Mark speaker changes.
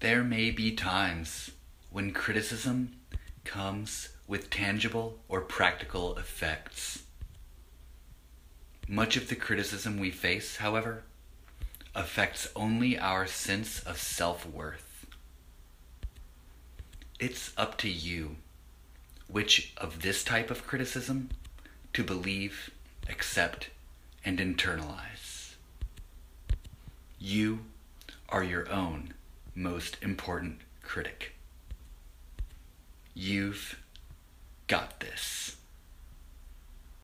Speaker 1: There may be times when criticism comes with tangible or practical effects. Much of the criticism we face, however, affects only our sense of self worth. It's up to you which of this type of criticism to believe, accept, and internalize. You are your own most important critic. You've got this.